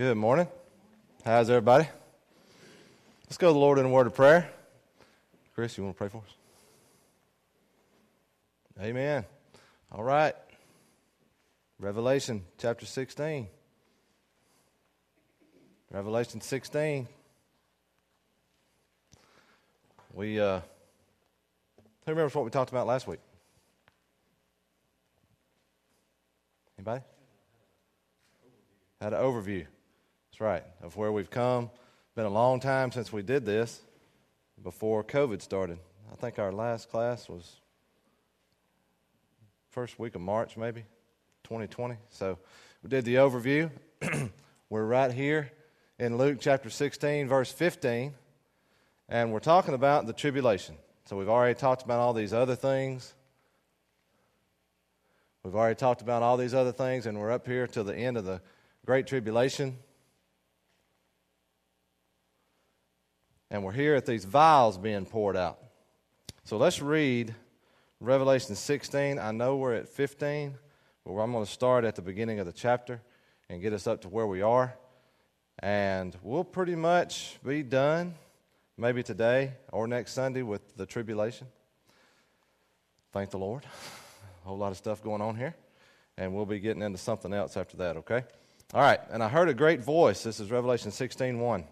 Good morning. How's everybody? Let's go to the Lord in a word of prayer. Chris, you want to pray for us? Amen. All right. Revelation chapter 16. Revelation 16. We, uh, who remembers what we talked about last week? Anybody? Had an overview. That's right, of where we've come. Been a long time since we did this before COVID started. I think our last class was first week of March, maybe 2020. So we did the overview. we're right here in Luke chapter 16, verse 15, and we're talking about the tribulation. So we've already talked about all these other things. We've already talked about all these other things, and we're up here to the end of the Great Tribulation. And we're here at these vials being poured out. So let's read Revelation 16. I know we're at 15, but I'm going to start at the beginning of the chapter and get us up to where we are. And we'll pretty much be done, maybe today or next Sunday, with the tribulation. Thank the Lord. A whole lot of stuff going on here. And we'll be getting into something else after that, okay? All right. And I heard a great voice. This is Revelation 16 1.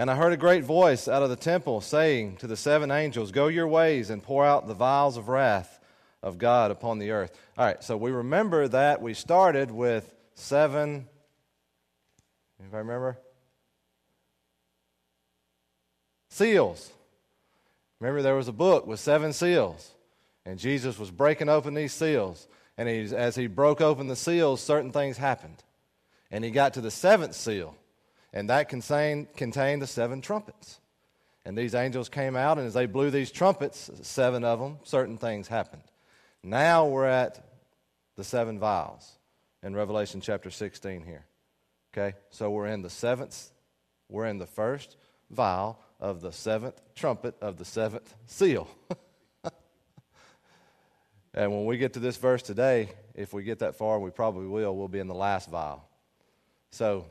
And I heard a great voice out of the temple saying to the seven angels, Go your ways and pour out the vials of wrath of God upon the earth. All right, so we remember that we started with seven. If I remember? Seals. Remember, there was a book with seven seals, and Jesus was breaking open these seals. And as he broke open the seals, certain things happened. And he got to the seventh seal and that contained, contained the seven trumpets. And these angels came out, and as they blew these trumpets, seven of them, certain things happened. Now we're at the seven vials in Revelation chapter 16 here. Okay? So we're in the seventh, we're in the first vial of the seventh trumpet of the seventh seal. and when we get to this verse today, if we get that far, we probably will, we'll be in the last vial. So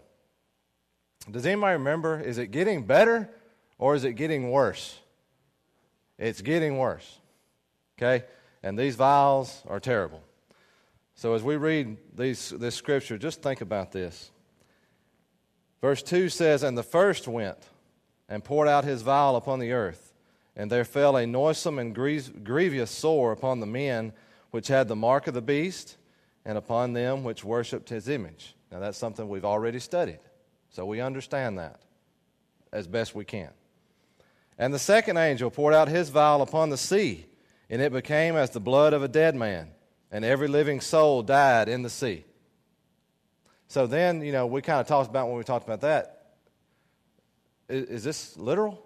does anybody remember? Is it getting better or is it getting worse? It's getting worse. Okay? And these vials are terrible. So as we read these, this scripture, just think about this. Verse 2 says, And the first went and poured out his vial upon the earth, and there fell a noisome and grievous sore upon the men which had the mark of the beast, and upon them which worshipped his image. Now that's something we've already studied. So we understand that as best we can. And the second angel poured out his vial upon the sea, and it became as the blood of a dead man, and every living soul died in the sea. So then, you know, we kind of talked about when we talked about that. Is, is this literal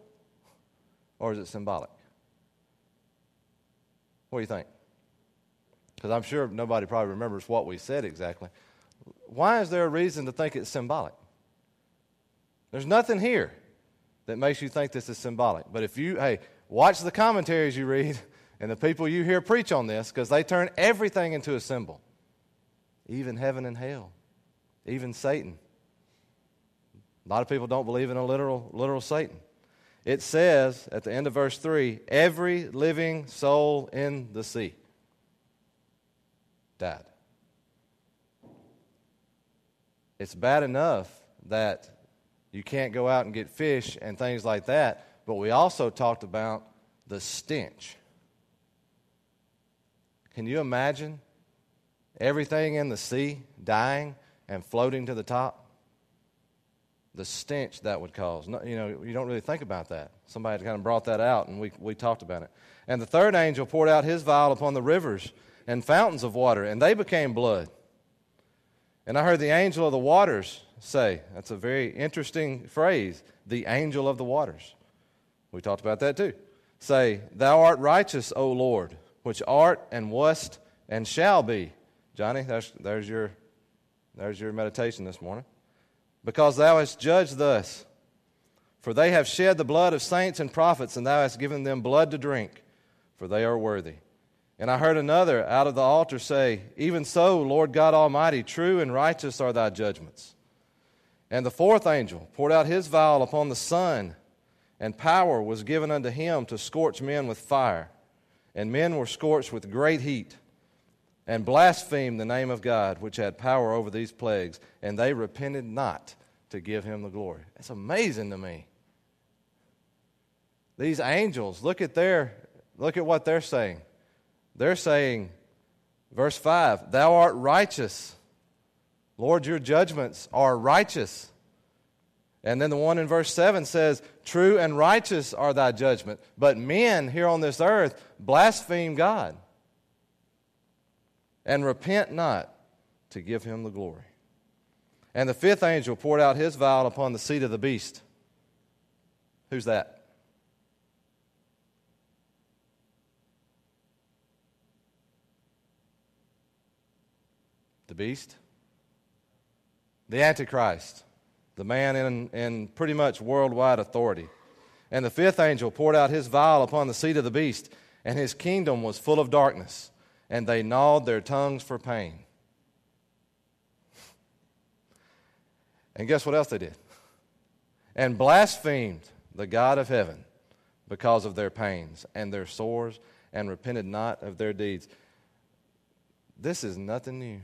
or is it symbolic? What do you think? Because I'm sure nobody probably remembers what we said exactly. Why is there a reason to think it's symbolic? There's nothing here that makes you think this is symbolic. But if you, hey, watch the commentaries you read and the people you hear preach on this because they turn everything into a symbol, even heaven and hell, even Satan. A lot of people don't believe in a literal, literal Satan. It says at the end of verse 3 every living soul in the sea died. It's bad enough that you can't go out and get fish and things like that. But we also talked about the stench. Can you imagine everything in the sea dying and floating to the top? The stench that would cause. No, you know, you don't really think about that. Somebody kind of brought that out, and we, we talked about it. And the third angel poured out his vial upon the rivers and fountains of water, and they became blood. And I heard the angel of the waters say. That's a very interesting phrase, the angel of the waters. We talked about that too. Say, Thou art righteous, O Lord, which art and wast and shall be. Johnny, there's, there's, your, there's your meditation this morning. Because thou hast judged thus. For they have shed the blood of saints and prophets, and thou hast given them blood to drink, for they are worthy. And I heard another out of the altar say, Even so, Lord God Almighty, true and righteous are thy judgments. And the fourth angel poured out his vial upon the sun, and power was given unto him to scorch men with fire. And men were scorched with great heat, and blasphemed the name of God, which had power over these plagues, and they repented not to give him the glory. That's amazing to me. These angels, look at their look at what they're saying. They're saying, verse 5, Thou art righteous Lord, your judgments are righteous. And then the one in verse 7 says, True and righteous are thy judgment. But men here on this earth blaspheme God and repent not to give him the glory. And the fifth angel poured out his vial upon the seat of the beast. Who's that? The beast? The Antichrist, the man in, in pretty much worldwide authority. And the fifth angel poured out his vial upon the seat of the beast, and his kingdom was full of darkness, and they gnawed their tongues for pain. And guess what else they did? And blasphemed the God of heaven because of their pains and their sores, and repented not of their deeds. This is nothing new.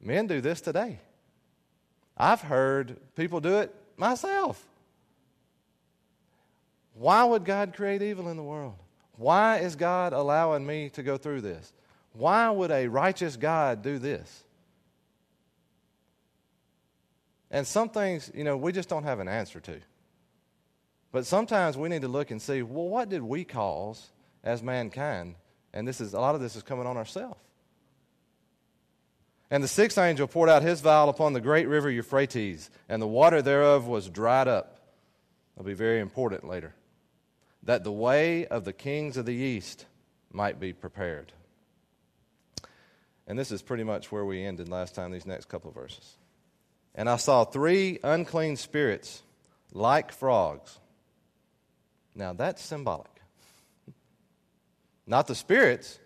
Men do this today. I've heard people do it myself. Why would God create evil in the world? Why is God allowing me to go through this? Why would a righteous God do this? And some things, you know, we just don't have an answer to. But sometimes we need to look and see, well, what did we cause as mankind? And this is a lot of this is coming on ourselves. And the sixth angel poured out his vial upon the great river Euphrates, and the water thereof was dried up. That'll be very important later. That the way of the kings of the east might be prepared. And this is pretty much where we ended last time, these next couple of verses. And I saw three unclean spirits like frogs. Now that's symbolic. Not the spirits,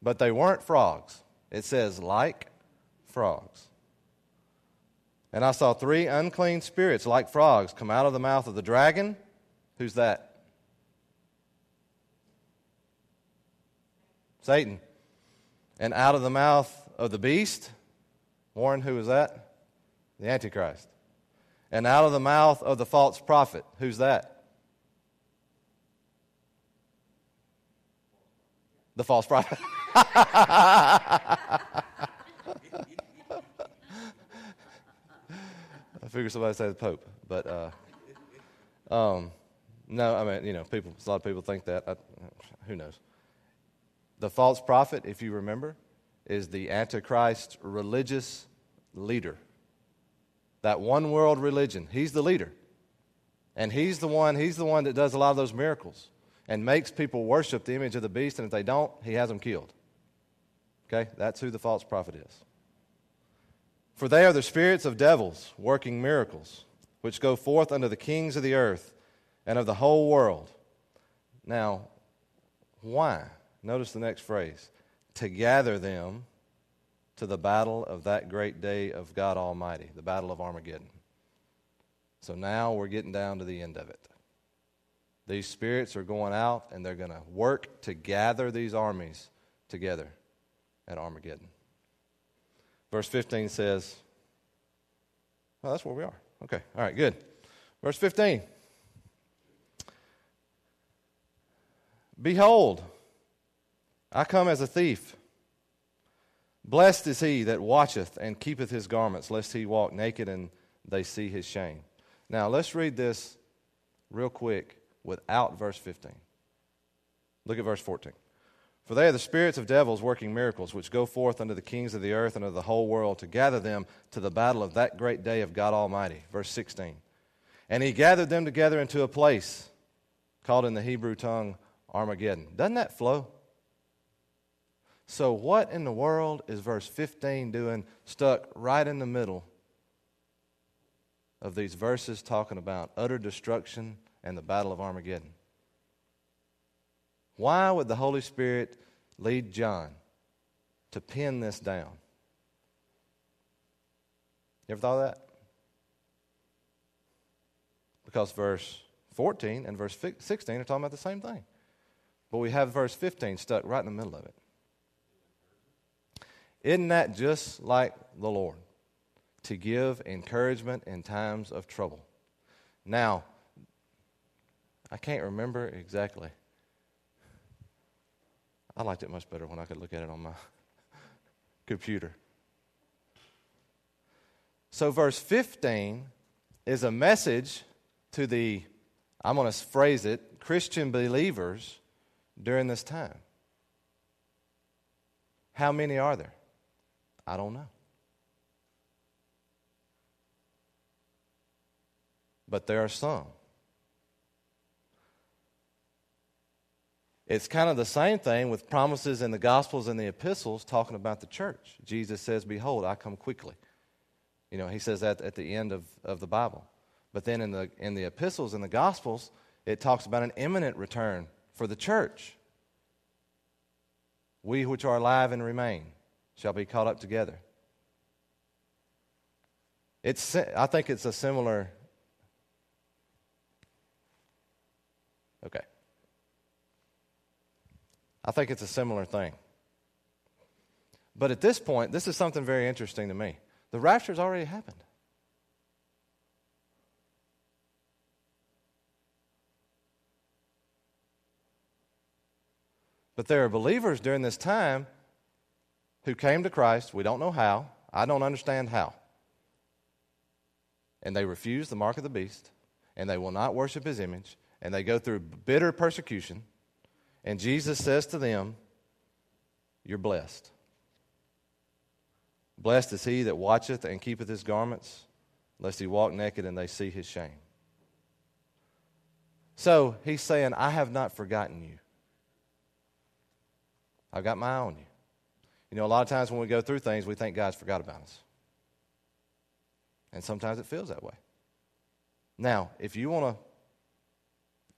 but they weren't frogs. It says like frogs. And I saw three unclean spirits like frogs come out of the mouth of the dragon. Who's that? Satan. And out of the mouth of the beast. Warren, who is that? The Antichrist. And out of the mouth of the false prophet. Who's that? The false prophet. I figured somebody say the Pope, but uh, um, no, I mean, you know, people. A lot of people think that. I, who knows? The false prophet, if you remember, is the Antichrist religious leader. That one world religion. He's the leader, and he's the one. He's the one that does a lot of those miracles and makes people worship the image of the beast. And if they don't, he has them killed. Okay, that's who the false prophet is. For they are the spirits of devils working miracles, which go forth unto the kings of the earth and of the whole world. Now, why? Notice the next phrase to gather them to the battle of that great day of God Almighty, the battle of Armageddon. So now we're getting down to the end of it. These spirits are going out and they're going to work to gather these armies together at Armageddon. Verse 15 says, well, that's where we are. Okay, all right, good. Verse 15. Behold, I come as a thief. Blessed is he that watcheth and keepeth his garments, lest he walk naked and they see his shame. Now, let's read this real quick without verse 15. Look at verse 14. For they are the spirits of devils working miracles, which go forth unto the kings of the earth and of the whole world to gather them to the battle of that great day of God Almighty. Verse 16. And he gathered them together into a place called in the Hebrew tongue Armageddon. Doesn't that flow? So, what in the world is verse 15 doing stuck right in the middle of these verses talking about utter destruction and the battle of Armageddon? Why would the Holy Spirit lead John to pin this down? You ever thought of that? because verse 14 and verse 16 are talking about the same thing. But we have verse 15 stuck right in the middle of it. Isn't that just like the Lord? To give encouragement in times of trouble. Now, I can't remember exactly. I liked it much better when I could look at it on my computer. So, verse 15 is a message to the, I'm going to phrase it, Christian believers during this time. How many are there? I don't know. But there are some. It's kind of the same thing with promises in the Gospels and the epistles talking about the church. Jesus says, Behold, I come quickly. You know, he says that at the end of, of the Bible. But then in the, in the epistles and the Gospels, it talks about an imminent return for the church. We which are alive and remain shall be caught up together. It's, I think it's a similar. Okay. I think it's a similar thing. But at this point, this is something very interesting to me. The rapture's already happened. But there are believers during this time who came to Christ. We don't know how. I don't understand how. And they refuse the mark of the beast, and they will not worship his image, and they go through bitter persecution. And Jesus says to them, You're blessed. Blessed is he that watcheth and keepeth his garments, lest he walk naked and they see his shame. So he's saying, I have not forgotten you. I've got my eye on you. You know, a lot of times when we go through things, we think God's forgot about us. And sometimes it feels that way. Now, if you want to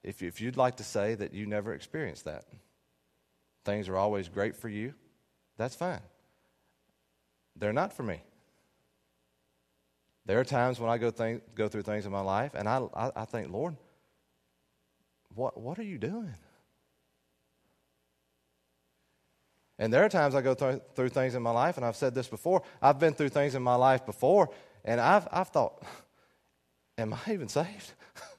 if, if you'd like to say that you never experienced that, things are always great for you, that's fine. They're not for me. There are times when I go, go through things in my life and I, I, I think, Lord, what, what are you doing? And there are times I go th- through things in my life, and I've said this before. I've been through things in my life before, and I've, I've thought, am I even saved?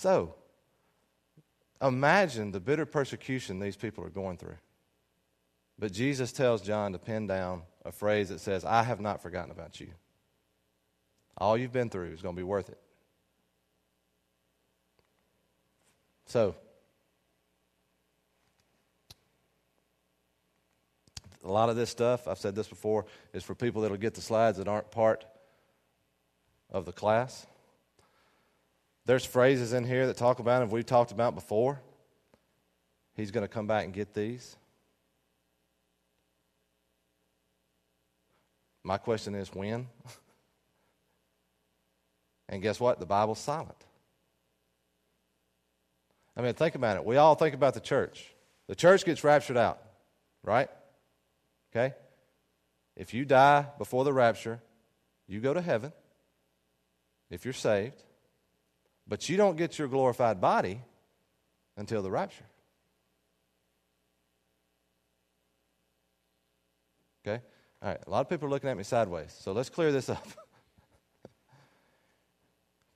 So, imagine the bitter persecution these people are going through. But Jesus tells John to pin down a phrase that says, I have not forgotten about you. All you've been through is going to be worth it. So, a lot of this stuff, I've said this before, is for people that'll get the slides that aren't part of the class. There's phrases in here that talk about, and we've talked about before. He's going to come back and get these. My question is when? and guess what? The Bible's silent. I mean, think about it. We all think about the church. The church gets raptured out, right? Okay? If you die before the rapture, you go to heaven if you're saved. But you don't get your glorified body until the rapture. Okay? All right, a lot of people are looking at me sideways, so let's clear this up.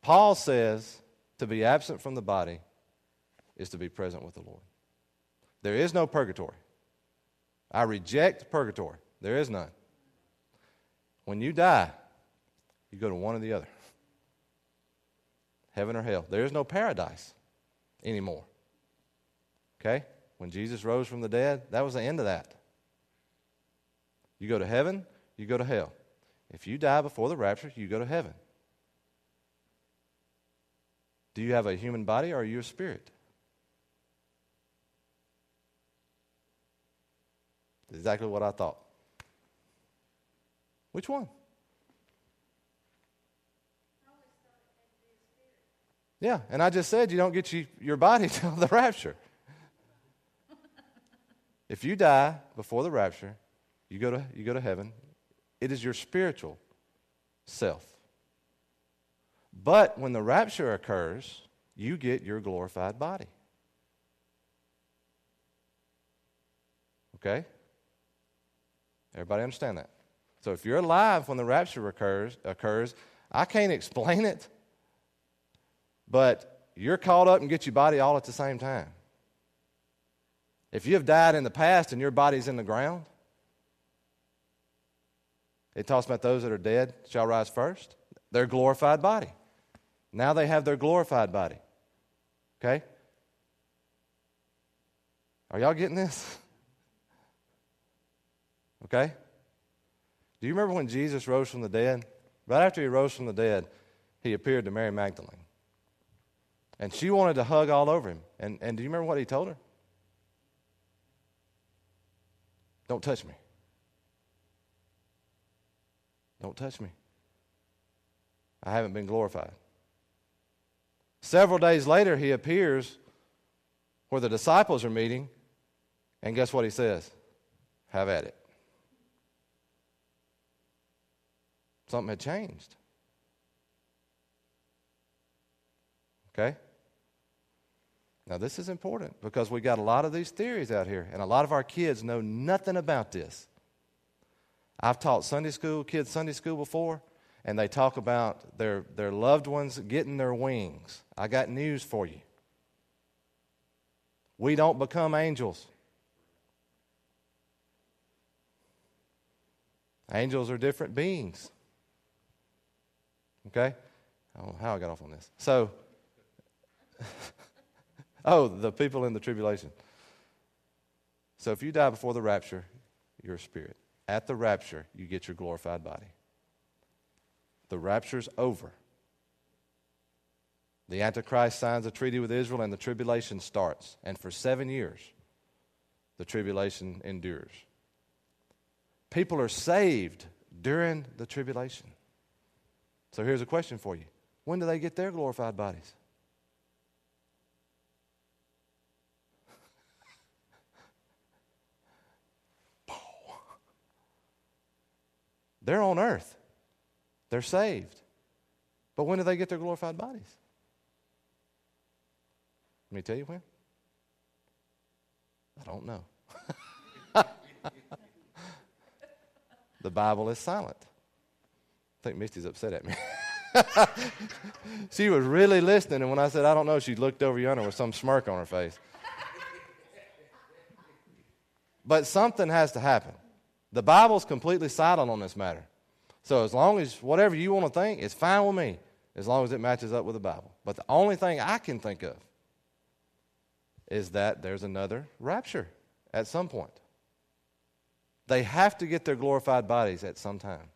Paul says to be absent from the body is to be present with the Lord. There is no purgatory. I reject purgatory. There is none. When you die, you go to one or the other heaven or hell. There is no paradise anymore. Okay? When Jesus rose from the dead, that was the end of that. You go to heaven, you go to hell. If you die before the rapture, you go to heaven. Do you have a human body or are you a spirit? Exactly what I thought. Which one? Yeah, and I just said you don't get you, your body till the rapture. if you die before the rapture, you go to you go to heaven. It is your spiritual self But when the rapture occurs, you get your glorified body. Okay? Everybody understand that? So if you're alive when the rapture occurs, occurs, I can't explain it, but you're caught up and get your body all at the same time. If you have died in the past and your body's in the ground, it talks about those that are dead shall rise first. Their glorified body. Now they have their glorified body. Okay? Are y'all getting this? Okay? Do you remember when Jesus rose from the dead? Right after he rose from the dead, he appeared to Mary Magdalene. And she wanted to hug all over him. And, and do you remember what he told her? Don't touch me. Don't touch me. I haven't been glorified. Several days later, he appears where the disciples are meeting, and guess what he says? Have at it. Something had changed. Okay? Now, this is important because we got a lot of these theories out here, and a lot of our kids know nothing about this. I've taught Sunday school, kids Sunday school before, and they talk about their, their loved ones getting their wings. I got news for you. We don't become angels. Angels are different beings. Okay? I don't know how I got off on this. So, oh, the people in the tribulation. So if you die before the rapture, you're a spirit. At the rapture, you get your glorified body. The rapture's over. The Antichrist signs a treaty with Israel, and the tribulation starts. And for seven years, the tribulation endures. People are saved during the tribulation. So here's a question for you When do they get their glorified bodies? They're on earth. They're saved. But when do they get their glorified bodies? Let me tell you when. I don't know. the Bible is silent. I think Misty's upset at me. she was really listening, and when I said, I don't know, she looked over yonder with some smirk on her face. But something has to happen. The Bible's completely silent on this matter. So as long as whatever you want to think, it's fine with me, as long as it matches up with the Bible. But the only thing I can think of is that there's another rapture at some point. They have to get their glorified bodies at some time.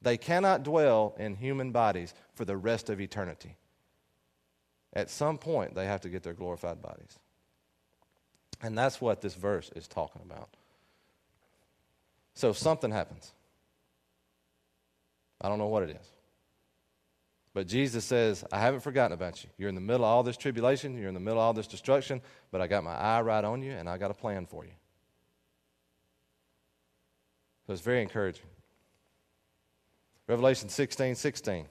They cannot dwell in human bodies for the rest of eternity. At some point, they have to get their glorified bodies. And that's what this verse is talking about. So something happens. I don't know what it is. But Jesus says, I haven't forgotten about you. You're in the middle of all this tribulation, you're in the middle of all this destruction, but I got my eye right on you and I got a plan for you. So it's very encouraging. Revelation 16 16.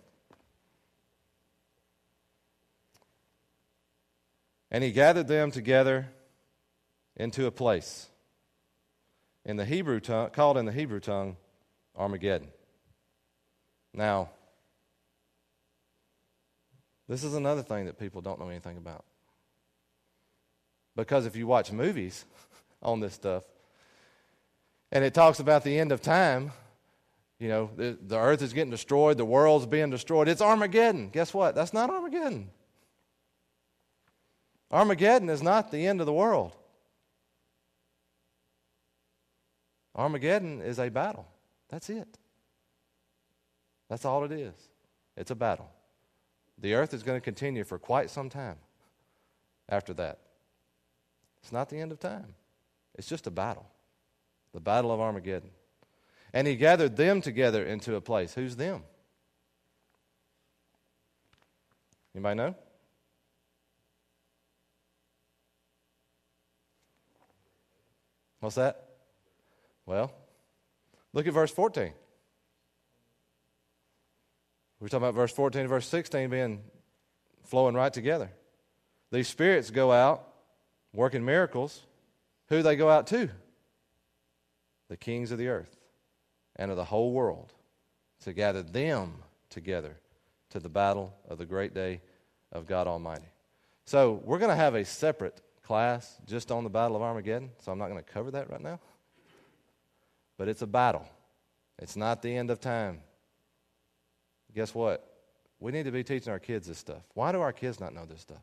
And he gathered them together into a place in the Hebrew tongue, called in the Hebrew tongue Armageddon. Now, this is another thing that people don't know anything about. Because if you watch movies on this stuff, and it talks about the end of time, you know, the, the earth is getting destroyed, the world's being destroyed. It's Armageddon. Guess what? That's not Armageddon. Armageddon is not the end of the world. Armageddon is a battle. That's it. That's all it is. It's a battle. The earth is going to continue for quite some time after that. It's not the end of time, it's just a battle the battle of Armageddon. And he gathered them together into a place. Who's them? Anybody know? What's that? Well, look at verse 14. We're talking about verse 14 and verse 16 being flowing right together. These spirits go out working miracles. Who they go out to? The kings of the earth and of the whole world to gather them together to the battle of the great day of God Almighty. So, we're going to have a separate class just on the Battle of Armageddon, so I'm not going to cover that right now. But it's a battle, it's not the end of time. Guess what? We need to be teaching our kids this stuff. Why do our kids not know this stuff?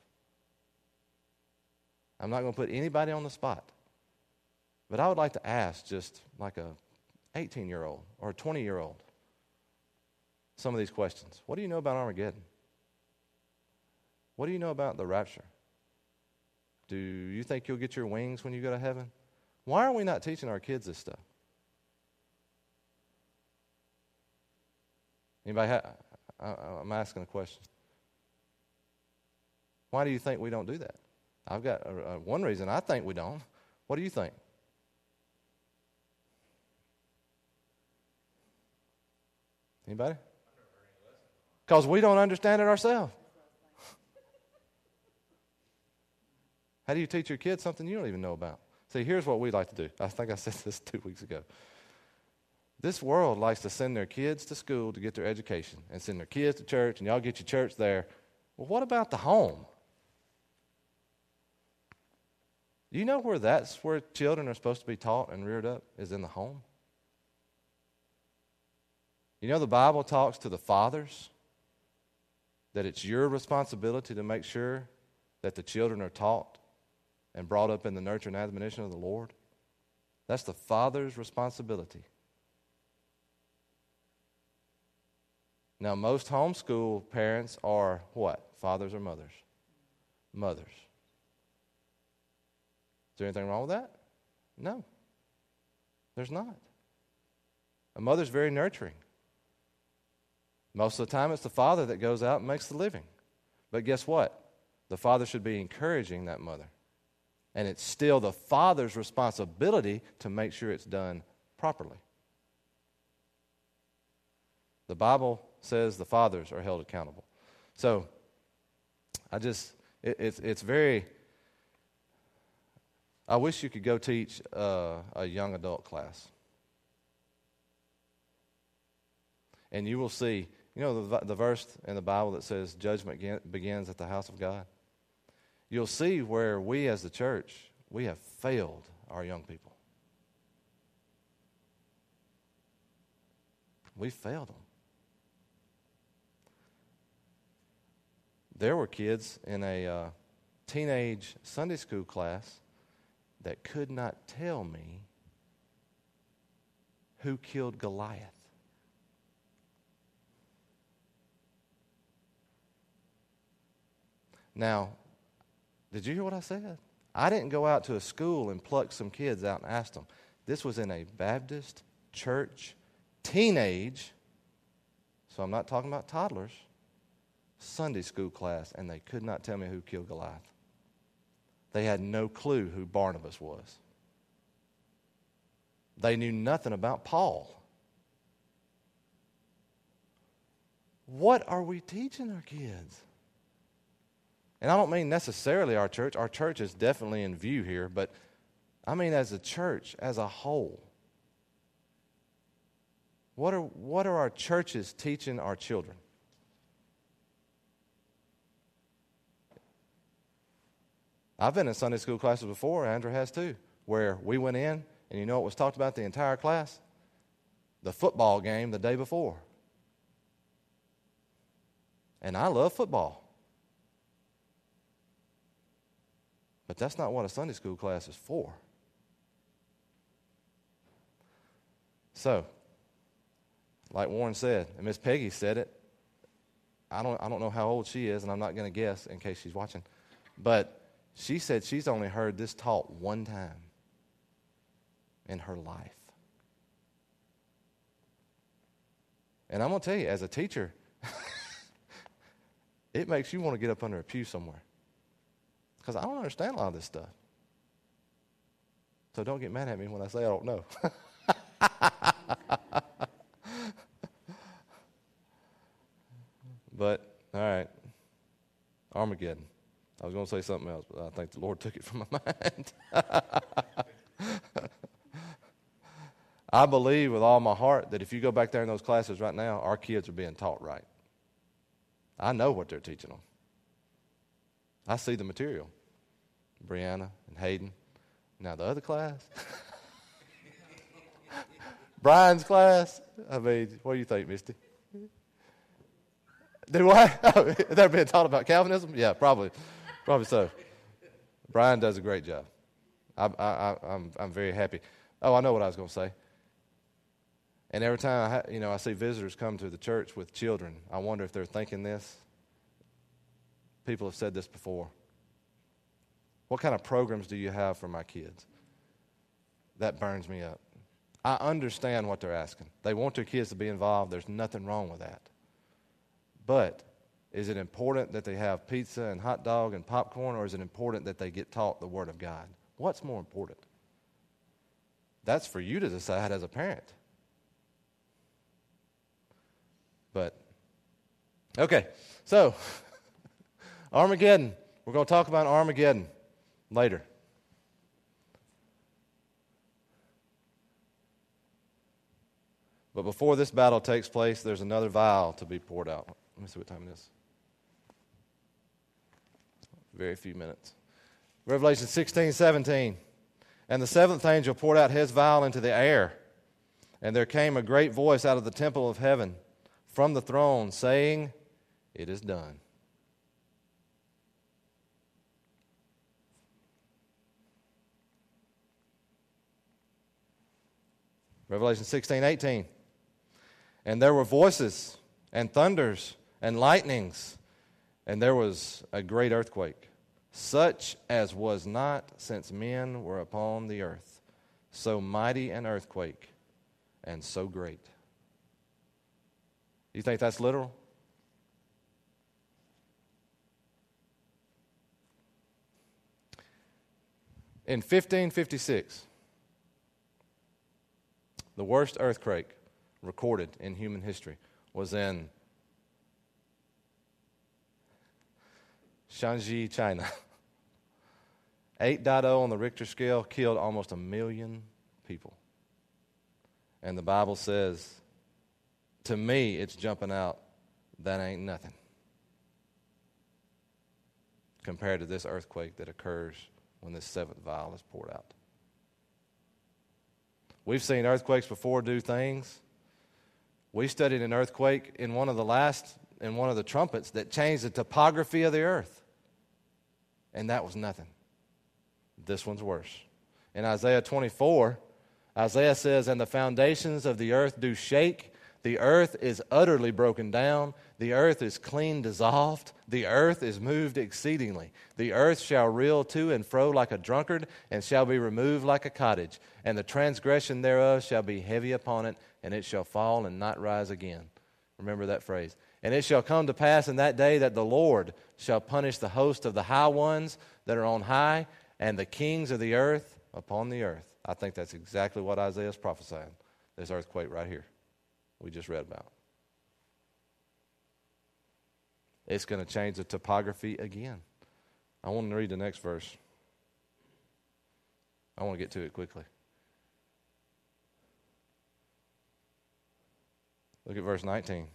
I'm not going to put anybody on the spot. But I would like to ask just like a 18 year old or a 20 year old some of these questions. What do you know about Armageddon? What do you know about the rapture? Do you think you'll get your wings when you go to heaven? Why are we not teaching our kids this stuff? Anybody? Ha- I, am asking a question. Why do you think we don't do that? I've got uh, one reason I think we don't. What do you think? Anybody? Because we don't understand it ourselves. How do you teach your kids something you don't even know about? See, here's what we'd like to do. I think I said this two weeks ago. This world likes to send their kids to school to get their education and send their kids to church, and y'all get your church there. Well, what about the home? Do you know where that's where children are supposed to be taught and reared up? Is in the home. You know, the Bible talks to the fathers that it's your responsibility to make sure that the children are taught and brought up in the nurture and admonition of the Lord. That's the father's responsibility. Now, most homeschool parents are what? Fathers or mothers? Mothers. Is there anything wrong with that? No. There's not. A mother's very nurturing. Most of the time, it's the father that goes out and makes the living. But guess what? The father should be encouraging that mother. And it's still the father's responsibility to make sure it's done properly. The Bible says the fathers are held accountable. So, I just, it, it's, it's very, I wish you could go teach uh, a young adult class. And you will see you know the, the verse in the Bible that says judgment begins at the house of God? You'll see where we as the church, we have failed our young people. We failed them. There were kids in a uh, teenage Sunday school class that could not tell me who killed Goliath. Now, did you hear what I said? I didn't go out to a school and pluck some kids out and ask them. This was in a Baptist church teenage, so I'm not talking about toddlers, Sunday school class, and they could not tell me who killed Goliath. They had no clue who Barnabas was. They knew nothing about Paul. What are we teaching our kids? And I don't mean necessarily our church. Our church is definitely in view here, but I mean as a church as a whole. What are, what are our churches teaching our children? I've been in Sunday school classes before, Andrew has too, where we went in and you know what was talked about the entire class? The football game the day before. And I love football. But that's not what a Sunday school class is for. So, like Warren said, and Miss Peggy said it, I don't, I don't know how old she is, and I'm not going to guess in case she's watching, but she said she's only heard this taught one time in her life. And I'm going to tell you, as a teacher, it makes you want to get up under a pew somewhere because I don't understand a lot of this stuff. So don't get mad at me when I say I don't know. Armageddon. I was going to say something else, but I think the Lord took it from my mind. I believe with all my heart that if you go back there in those classes right now, our kids are being taught right. I know what they're teaching them. I see the material. Brianna and Hayden. Now, the other class, Brian's class. I mean, what do you think, Misty? Do I? They're being taught about Calvinism? Yeah, probably. Probably so. Brian does a great job. I, I, I'm, I'm very happy. Oh, I know what I was going to say. And every time I, you know, I see visitors come to the church with children, I wonder if they're thinking this. People have said this before. What kind of programs do you have for my kids? That burns me up. I understand what they're asking. They want their kids to be involved. There's nothing wrong with that. But is it important that they have pizza and hot dog and popcorn, or is it important that they get taught the Word of God? What's more important? That's for you to decide as a parent. But, okay, so Armageddon. We're going to talk about Armageddon later. But before this battle takes place, there's another vial to be poured out. Let me see what time it is. Very few minutes. Revelation 16, 17. And the seventh angel poured out his vial into the air, and there came a great voice out of the temple of heaven from the throne, saying, It is done. Revelation 16, 18. And there were voices and thunders and lightnings, and there was a great earthquake, such as was not since men were upon the earth. So mighty an earthquake, and so great. You think that's literal? In 1556, the worst earthquake recorded in human history was in Shaanxi, China. 8.0 on the Richter scale killed almost a million people. And the Bible says, to me, it's jumping out, that ain't nothing compared to this earthquake that occurs when this seventh vial is poured out. We've seen earthquakes before do things. We studied an earthquake in one of the last, in one of the trumpets that changed the topography of the earth. And that was nothing. This one's worse. In Isaiah 24, Isaiah says, And the foundations of the earth do shake. The earth is utterly broken down. The earth is clean dissolved. The earth is moved exceedingly. The earth shall reel to and fro like a drunkard, and shall be removed like a cottage. And the transgression thereof shall be heavy upon it, and it shall fall and not rise again. Remember that phrase. And it shall come to pass in that day that the Lord shall punish the host of the high ones that are on high, and the kings of the earth upon the earth. I think that's exactly what Isaiah is prophesying. This earthquake right here, we just read about. It's going to change the topography again. I want to read the next verse. I want to get to it quickly. Look at verse 19.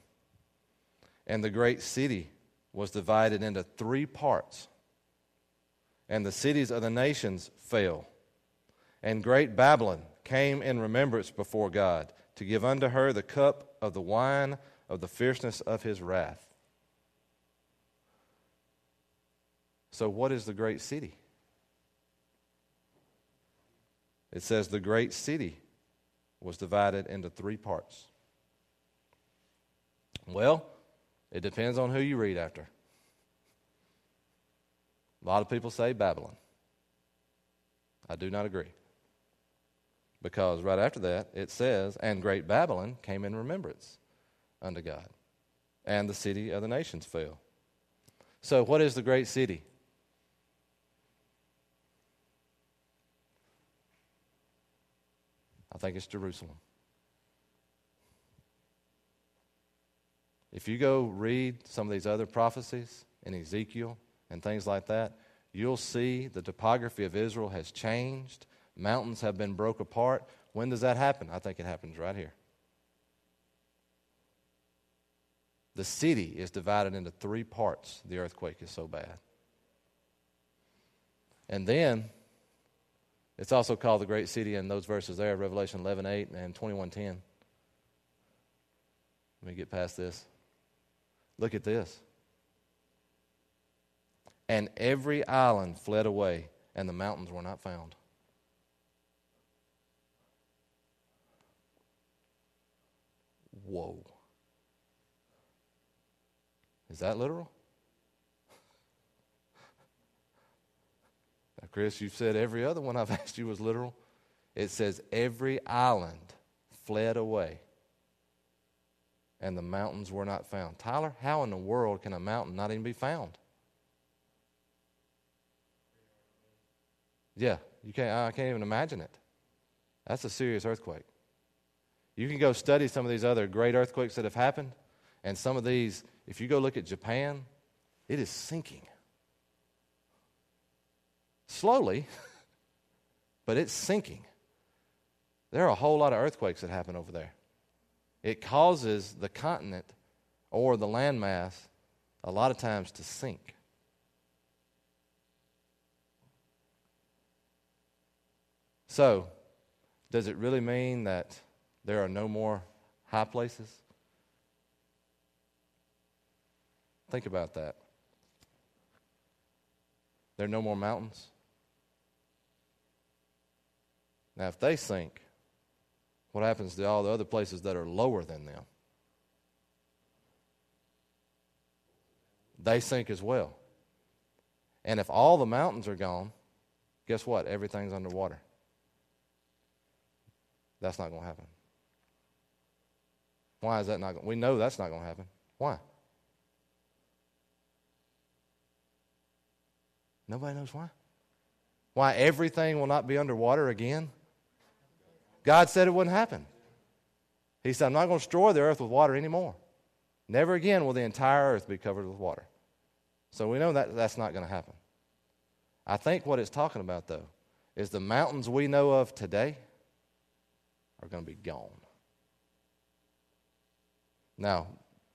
And the great city was divided into three parts, and the cities of the nations fell. And great Babylon came in remembrance before God to give unto her the cup of the wine of the fierceness of his wrath. So, what is the great city? It says the great city was divided into three parts. Well, it depends on who you read after. A lot of people say Babylon. I do not agree. Because right after that, it says, And great Babylon came in remembrance unto God, and the city of the nations fell. So, what is the great city? I think it's Jerusalem. If you go read some of these other prophecies in Ezekiel and things like that, you'll see the topography of Israel has changed. Mountains have been broke apart. When does that happen? I think it happens right here. The city is divided into three parts. The earthquake is so bad. And then it's also called the great city in those verses there, Revelation 11 8 and 21 10. Let me get past this. Look at this. And every island fled away, and the mountains were not found. Whoa. Is that literal? Now, Chris, you've said every other one I've asked you was literal. It says, Every island fled away, and the mountains were not found. Tyler, how in the world can a mountain not even be found? Yeah, you can't, I can't even imagine it. That's a serious earthquake. You can go study some of these other great earthquakes that have happened, and some of these, if you go look at Japan, it is sinking. Slowly, but it's sinking. There are a whole lot of earthquakes that happen over there. It causes the continent or the landmass a lot of times to sink. So, does it really mean that there are no more high places? Think about that. There are no more mountains. Now, if they sink, what happens to all the other places that are lower than them? They sink as well. And if all the mountains are gone, guess what? Everything's underwater. That's not going to happen. Why is that not going We know that's not going to happen. Why? Nobody knows why. Why everything will not be underwater again? God said it wouldn't happen. He said, I'm not going to destroy the earth with water anymore. Never again will the entire earth be covered with water. So we know that that's not going to happen. I think what it's talking about, though, is the mountains we know of today are going to be gone. Now,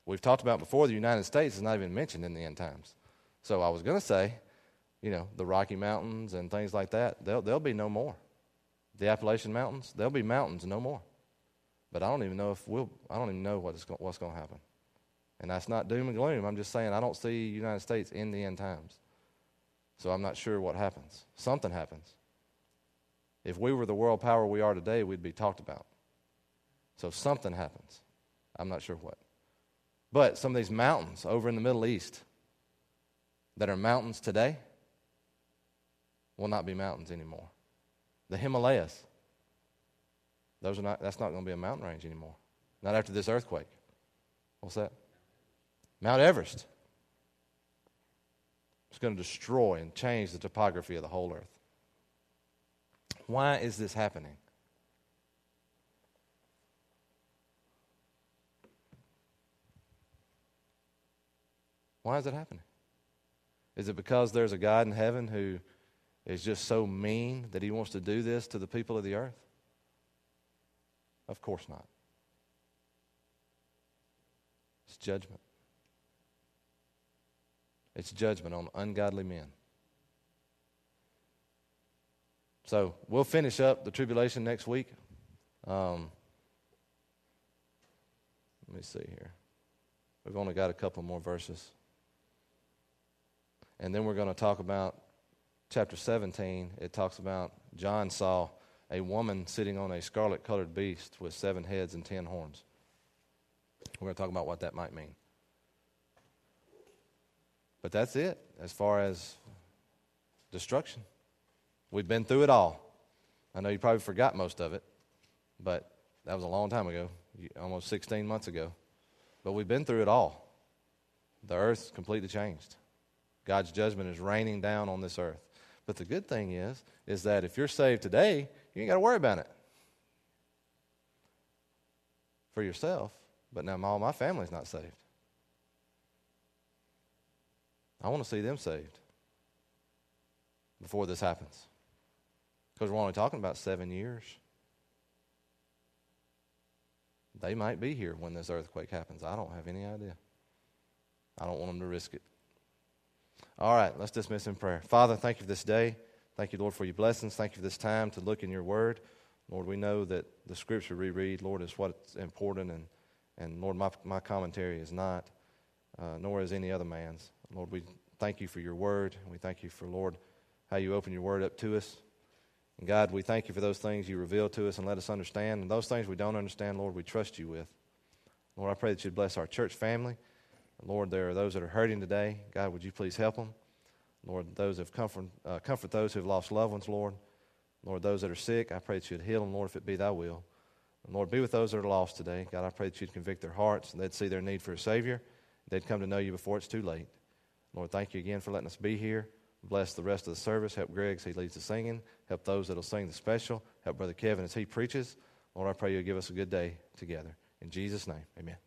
we've talked about before the United States is not even mentioned in the end times. So I was going to say, you know, the Rocky Mountains and things like that, they'll, they'll be no more. The Appalachian Mountains, they'll be mountains no more. But I don't even know if we'll, I don't even know what's going to happen. And that's not doom and gloom. I'm just saying I don't see United States in the end times. So I'm not sure what happens. Something happens. If we were the world power we are today, we'd be talked about. So something happens. I'm not sure what. But some of these mountains over in the Middle East that are mountains today will not be mountains anymore. The Himalayas, those are not, that's not going to be a mountain range anymore. Not after this earthquake. What's that? Mount Everest. It's going to destroy and change the topography of the whole earth. Why is this happening? Why is it happening? Is it because there's a God in heaven who is just so mean that he wants to do this to the people of the earth? Of course not. It's judgment. It's judgment on ungodly men. So we'll finish up the tribulation next week. Um, let me see here. We've only got a couple more verses. And then we're going to talk about chapter 17. It talks about John saw a woman sitting on a scarlet colored beast with seven heads and ten horns. We're going to talk about what that might mean. But that's it as far as destruction. We've been through it all. I know you probably forgot most of it, but that was a long time ago, almost 16 months ago. But we've been through it all. The earth's completely changed. God's judgment is raining down on this earth. But the good thing is, is that if you're saved today, you ain't got to worry about it for yourself. But now all my family's not saved. I want to see them saved. before this happens? Because we're only talking about seven years. They might be here when this earthquake happens. I don't have any idea. I don't want them to risk it. All right, let's dismiss in prayer. Father, thank you for this day. Thank you, Lord, for your blessings. Thank you for this time to look in your word. Lord, we know that the scripture we read, Lord, is what's important, and, and Lord, my, my commentary is not, uh, nor is any other man's. Lord, we thank you for your word, we thank you for, Lord, how you open your word up to us. And God, we thank you for those things you reveal to us and let us understand. And those things we don't understand, Lord, we trust you with. Lord, I pray that you'd bless our church family. Lord, there are those that are hurting today. God, would you please help them? Lord, those have comfort, uh, comfort those who have lost loved ones, Lord. Lord, those that are sick, I pray that you'd heal them, Lord, if it be thy will. And Lord, be with those that are lost today. God, I pray that you'd convict their hearts and they'd see their need for a Savior. They'd come to know you before it's too late. Lord, thank you again for letting us be here. Bless the rest of the service. Help Greg as he leads the singing. Help those that'll sing the special. Help Brother Kevin as he preaches. Lord, I pray you'll give us a good day together. In Jesus' name, amen.